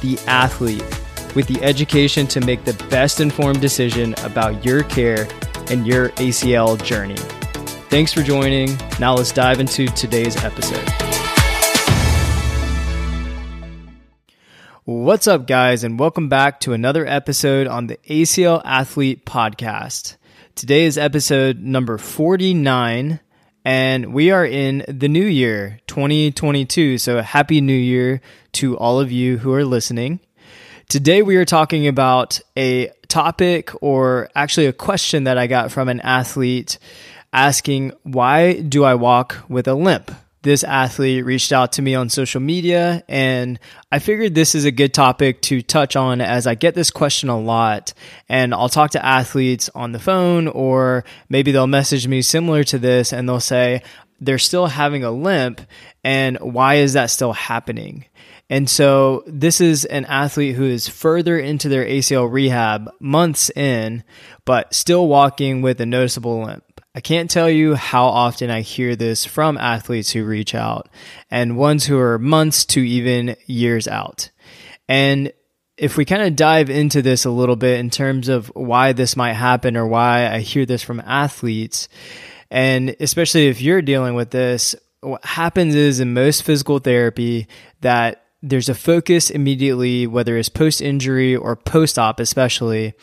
the athlete with the education to make the best informed decision about your care and your ACL journey. Thanks for joining. Now let's dive into today's episode. What's up, guys, and welcome back to another episode on the ACL Athlete Podcast. Today is episode number 49 and we are in the new year 2022 so happy new year to all of you who are listening. Today we are talking about a topic or actually a question that i got from an athlete asking why do i walk with a limp this athlete reached out to me on social media, and I figured this is a good topic to touch on as I get this question a lot. And I'll talk to athletes on the phone, or maybe they'll message me similar to this and they'll say, they're still having a limp, and why is that still happening? And so this is an athlete who is further into their ACL rehab months in, but still walking with a noticeable limp. I can't tell you how often I hear this from athletes who reach out and ones who are months to even years out. And if we kind of dive into this a little bit in terms of why this might happen or why I hear this from athletes, and especially if you're dealing with this, what happens is in most physical therapy that there's a focus immediately, whether it's post injury or post op, especially.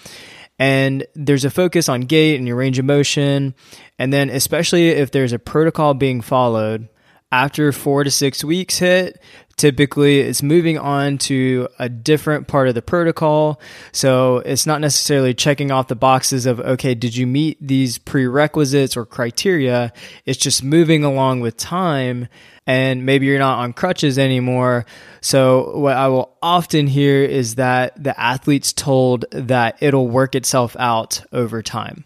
And there's a focus on gait and your range of motion. And then, especially if there's a protocol being followed, after four to six weeks hit, typically it's moving on to a different part of the protocol. So it's not necessarily checking off the boxes of, okay, did you meet these prerequisites or criteria? It's just moving along with time and maybe you're not on crutches anymore. So what I will often hear is that the athlete's told that it'll work itself out over time.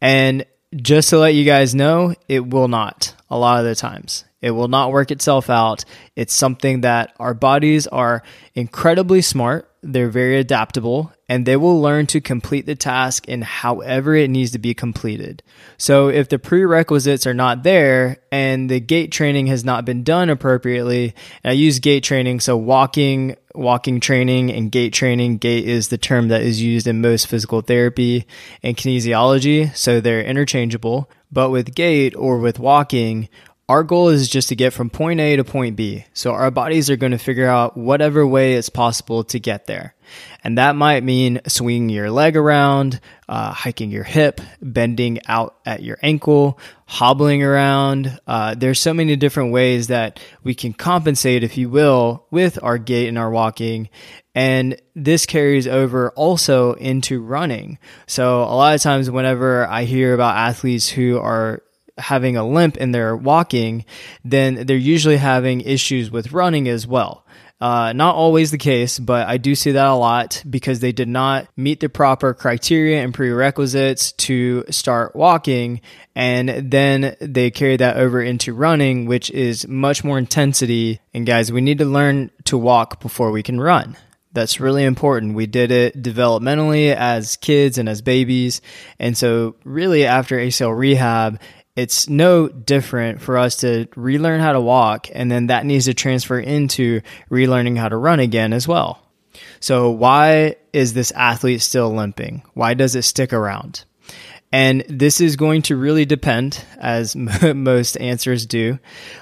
And just to let you guys know, it will not a lot of the times. It will not work itself out. It's something that our bodies are incredibly smart. They're very adaptable and they will learn to complete the task in however it needs to be completed. So if the prerequisites are not there and the gait training has not been done appropriately, I use gait training, so walking, walking training and gait training. Gait is the term that is used in most physical therapy and kinesiology, so they're interchangeable. But with gait or with walking, our goal is just to get from point A to point B. So our bodies are going to figure out whatever way it's possible to get there. And that might mean swinging your leg around, uh, hiking your hip, bending out at your ankle, hobbling around. Uh, there's so many different ways that we can compensate, if you will, with our gait and our walking. And this carries over also into running. So a lot of times whenever I hear about athletes who are having a limp and they're walking, then they're usually having issues with running as well. Uh, not always the case, but I do see that a lot because they did not meet the proper criteria and prerequisites to start walking. And then they carry that over into running, which is much more intensity. And guys, we need to learn to walk before we can run. That's really important. We did it developmentally as kids and as babies. And so, really, after ACL rehab, it's no different for us to relearn how to walk, and then that needs to transfer into relearning how to run again as well. So, why is this athlete still limping? Why does it stick around? And this is going to really depend, as most answers do,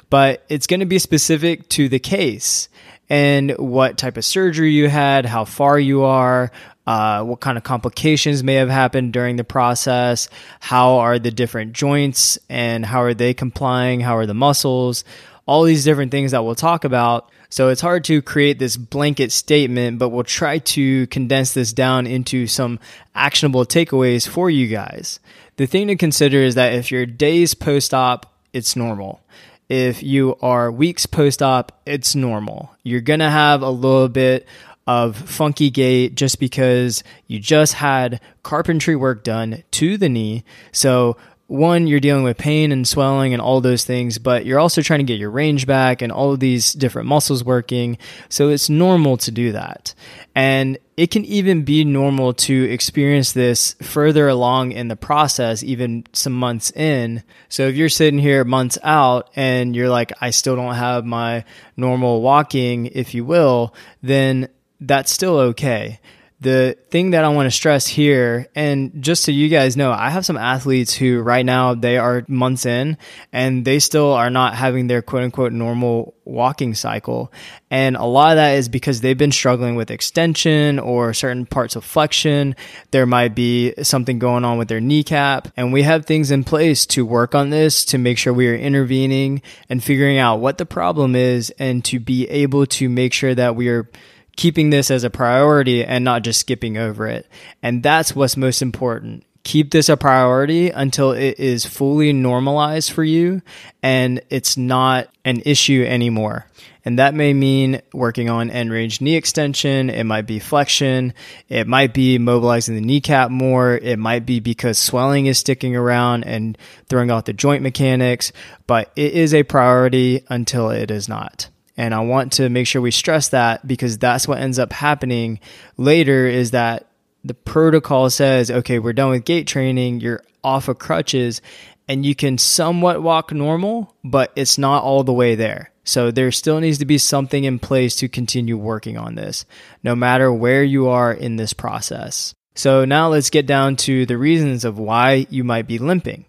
but it's going to be specific to the case and what type of surgery you had, how far you are, uh, what kind of complications may have happened during the process, how are the different joints and how are they complying, how are the muscles, all these different things that we'll talk about. So it's hard to create this blanket statement, but we'll try to condense this down into some actionable takeaways for you guys. The thing to consider is that if you're days post op, it's normal. If you are weeks post op, it's normal. You're going to have a little bit of funky gait just because you just had carpentry work done to the knee. So one, you're dealing with pain and swelling and all those things, but you're also trying to get your range back and all of these different muscles working. So it's normal to do that. And it can even be normal to experience this further along in the process, even some months in. So if you're sitting here months out and you're like, I still don't have my normal walking, if you will, then that's still okay the thing that I want to stress here, and just so you guys know, I have some athletes who right now they are months in and they still are not having their quote unquote normal walking cycle. And a lot of that is because they've been struggling with extension or certain parts of flexion. There might be something going on with their kneecap. And we have things in place to work on this to make sure we are intervening and figuring out what the problem is and to be able to make sure that we are keeping this as a priority and not just skipping over it. And that's what's most important. Keep this a priority until it is fully normalized for you and it's not an issue anymore. And that may mean working on end range knee extension. It might be flexion. It might be mobilizing the kneecap more. It might be because swelling is sticking around and throwing off the joint mechanics, but it is a priority until it is not. And I want to make sure we stress that because that's what ends up happening later is that the protocol says, okay, we're done with gait training, you're off of crutches, and you can somewhat walk normal, but it's not all the way there. So there still needs to be something in place to continue working on this, no matter where you are in this process. So now let's get down to the reasons of why you might be limping.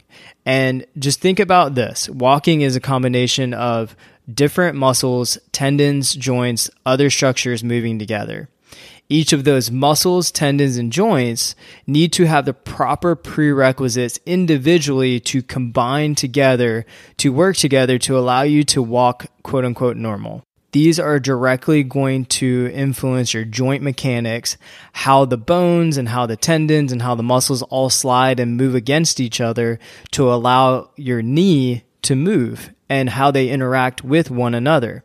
And just think about this walking is a combination of different muscles, tendons, joints, other structures moving together. Each of those muscles, tendons, and joints need to have the proper prerequisites individually to combine together to work together to allow you to walk quote unquote normal. These are directly going to influence your joint mechanics, how the bones and how the tendons and how the muscles all slide and move against each other to allow your knee to move and how they interact with one another.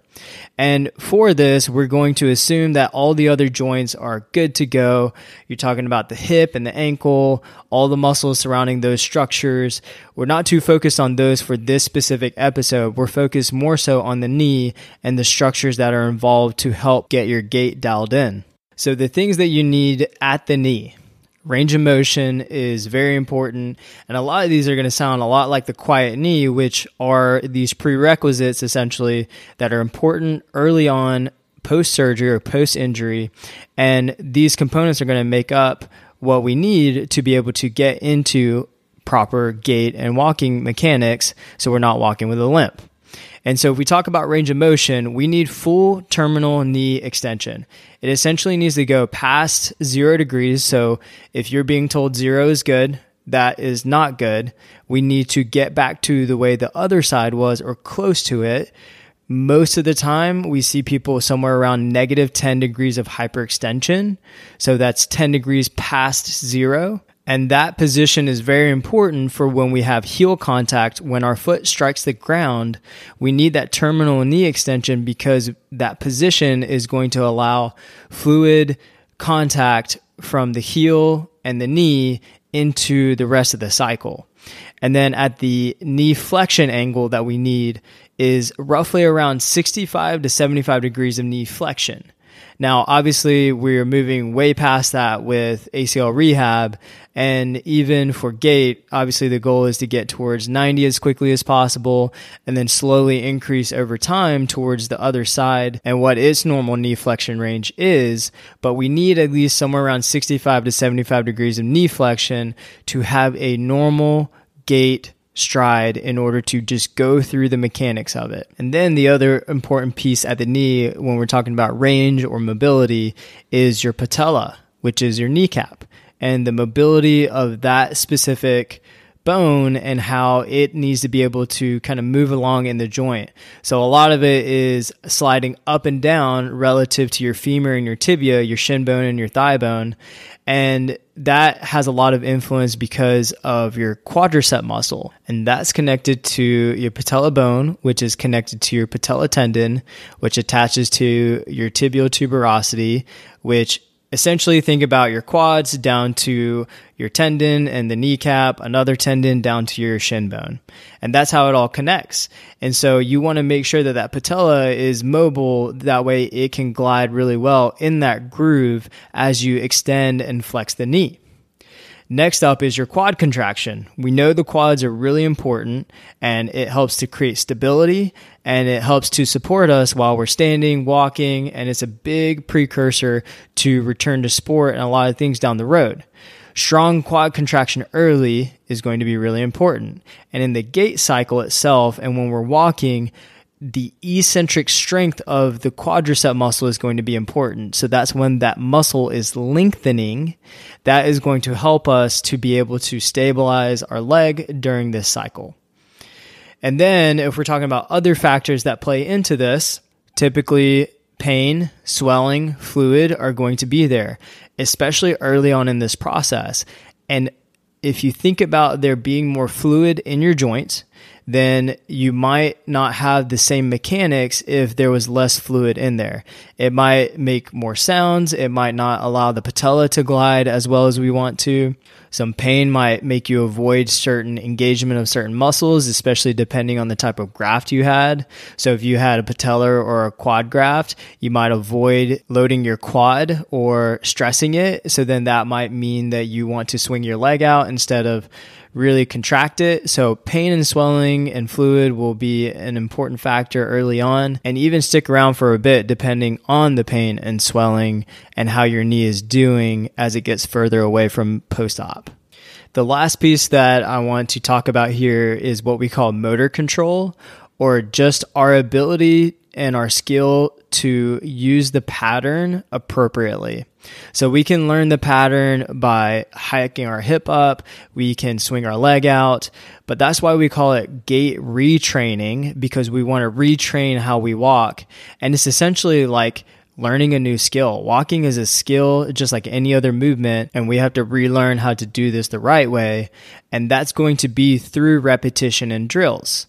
And for this, we're going to assume that all the other joints are good to go. You're talking about the hip and the ankle, all the muscles surrounding those structures. We're not too focused on those for this specific episode. We're focused more so on the knee and the structures that are involved to help get your gait dialed in. So the things that you need at the knee. Range of motion is very important. And a lot of these are going to sound a lot like the quiet knee, which are these prerequisites essentially that are important early on post surgery or post injury. And these components are going to make up what we need to be able to get into proper gait and walking mechanics so we're not walking with a limp. And so if we talk about range of motion, we need full terminal knee extension. It essentially needs to go past zero degrees. So if you're being told zero is good, that is not good. We need to get back to the way the other side was or close to it. Most of the time, we see people somewhere around negative 10 degrees of hyperextension. So that's 10 degrees past zero. And that position is very important for when we have heel contact. When our foot strikes the ground, we need that terminal knee extension because that position is going to allow fluid contact from the heel and the knee into the rest of the cycle. And then at the knee flexion angle that we need is roughly around 65 to 75 degrees of knee flexion. Now, obviously, we're moving way past that with ACL rehab. And even for gait, obviously, the goal is to get towards 90 as quickly as possible and then slowly increase over time towards the other side and what its normal knee flexion range is. But we need at least somewhere around 65 to 75 degrees of knee flexion to have a normal gait stride in order to just go through the mechanics of it. And then the other important piece at the knee when we're talking about range or mobility is your patella, which is your kneecap and the mobility of that specific bone and how it needs to be able to kind of move along in the joint. So a lot of it is sliding up and down relative to your femur and your tibia, your shin bone and your thigh bone. And that has a lot of influence because of your quadricep muscle. And that's connected to your patella bone, which is connected to your patella tendon, which attaches to your tibial tuberosity, which essentially think about your quads down to your tendon and the kneecap, another tendon down to your shin bone. And that's how it all connects. And so you want to make sure that that patella is mobile. That way it can glide really well in that groove as you extend and flex the knee. Next up is your quad contraction. We know the quads are really important and it helps to create stability and it helps to support us while we're standing, walking, and it's a big precursor to return to sport and a lot of things down the road. Strong quad contraction early is going to be really important. And in the gait cycle itself, and when we're walking, the eccentric strength of the quadricep muscle is going to be important. So that's when that muscle is lengthening. That is going to help us to be able to stabilize our leg during this cycle. And then if we're talking about other factors that play into this, typically pain, swelling, fluid are going to be there, especially early on in this process. And if you think about there being more fluid in your joints, then you might not have the same mechanics if there was less fluid in there. It might make more sounds. It might not allow the patella to glide as well as we want to. Some pain might make you avoid certain engagement of certain muscles, especially depending on the type of graft you had. So if you had a patellar or a quad graft, you might avoid loading your quad or stressing it. So then that might mean that you want to swing your leg out instead of really contract it. So pain and swelling and fluid will be an important factor early on and even stick around for a bit depending on the pain and swelling and how your knee is doing as it gets further away from post op. The last piece that I want to talk about here is what we call motor control or just our ability and our skill to use the pattern appropriately. So we can learn the pattern by hiking our hip up, we can swing our leg out, but that's why we call it gait retraining because we want to retrain how we walk. And it's essentially like learning a new skill. Walking is a skill just like any other movement, and we have to relearn how to do this the right way. And that's going to be through repetition and drills.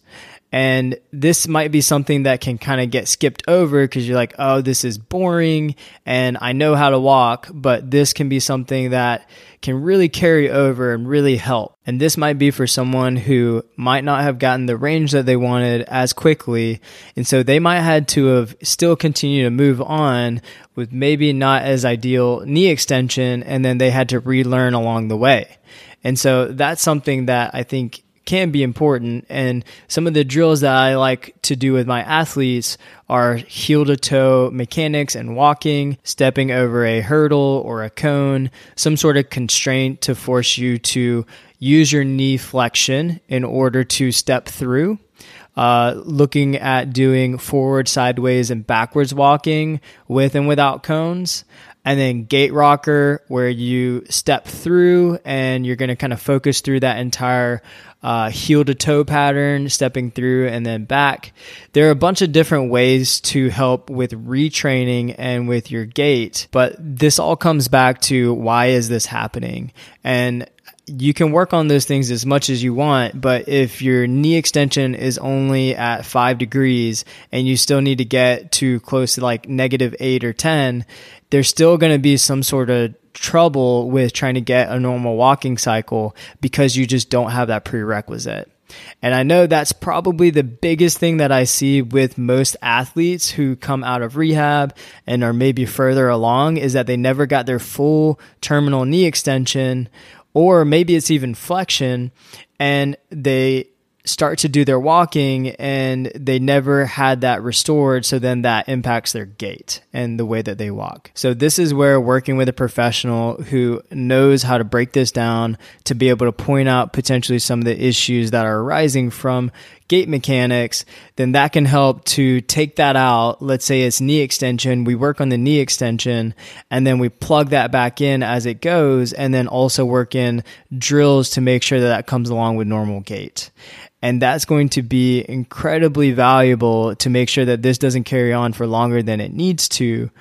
And this might be something that can kind of get skipped over because you're like, oh, this is boring and I know how to walk, but this can be something that can really carry over and really help. And this might be for someone who might not have gotten the range that they wanted as quickly. And so they might had to have still continue to move on with maybe not as ideal knee extension. And then they had to relearn along the way. And so that's something that I think can be important. And some of the drills that I like to do with my athletes are heel to toe mechanics and walking, stepping over a hurdle or a cone, some sort of constraint to force you to use your knee flexion in order to step through. Uh, looking at doing forward, sideways, and backwards walking with and without cones and then gait rocker where you step through and you're going to kind of focus through that entire uh, heel to toe pattern, stepping through and then back. There are a bunch of different ways to help with retraining and with your gait, but this all comes back to why is this happening? And you can work on those things as much as you want, but if your knee extension is only at five degrees and you still need to get to close to like negative eight or 10, there's still going to be some sort of trouble with trying to get a normal walking cycle because you just don't have that prerequisite. And I know that's probably the biggest thing that I see with most athletes who come out of rehab and are maybe further along is that they never got their full terminal knee extension or maybe it's even flexion and they start to do their walking and they never had that restored. So then that impacts their gait and the way that they walk. So this is where working with a professional who knows how to break this down to be able to point out potentially some of the issues that are arising from gait mechanics, then that can help to take that out. Let's say it's knee extension. We work on the knee extension and then we plug that back in as it goes and then also work in drills to make sure that that comes along with normal gait. And that's going to be incredibly valuable to make sure that this doesn't carry on for longer than it needs to.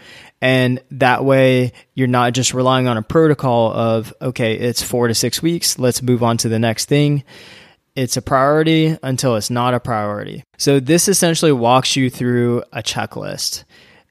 And that way you're not just relying on a protocol of, okay, it's four to six weeks. Let's move on to the next thing. It's a priority until it's not a priority. So this essentially walks you through a checklist.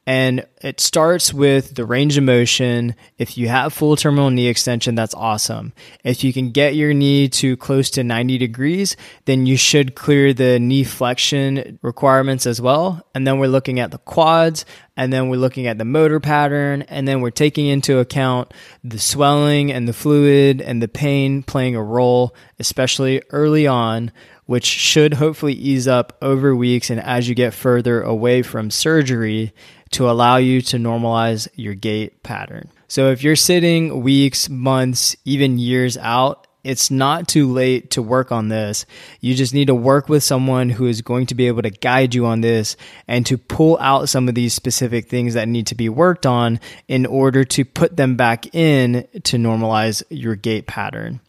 And it starts with the range of motion. If you have full terminal knee extension, that's awesome. If you can get your knee to close to 90 degrees, then you should clear the knee flexion requirements as well. And then we're looking at the quads, and then we're looking at the motor pattern, and then we're taking into account the swelling and the fluid and the pain playing a role, especially early on which should hopefully ease up over weeks and as you get further away from surgery to allow you to normalize your gait pattern. So if you're sitting weeks, months, even years out, it's not too late to work on this. You just need to work with someone who is going to be able to guide you on this and to pull out some of these specific things that need to be worked on in order to put them back in to normalize your gait pattern.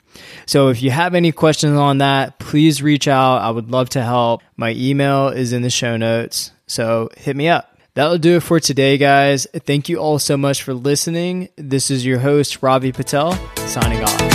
So if you have any questions on that, please reach out. I would love to help. My email is in the show notes. So hit me up. That'll do it for today, guys. Thank you all so much for listening. This is your host, Ravi Patel, signing off.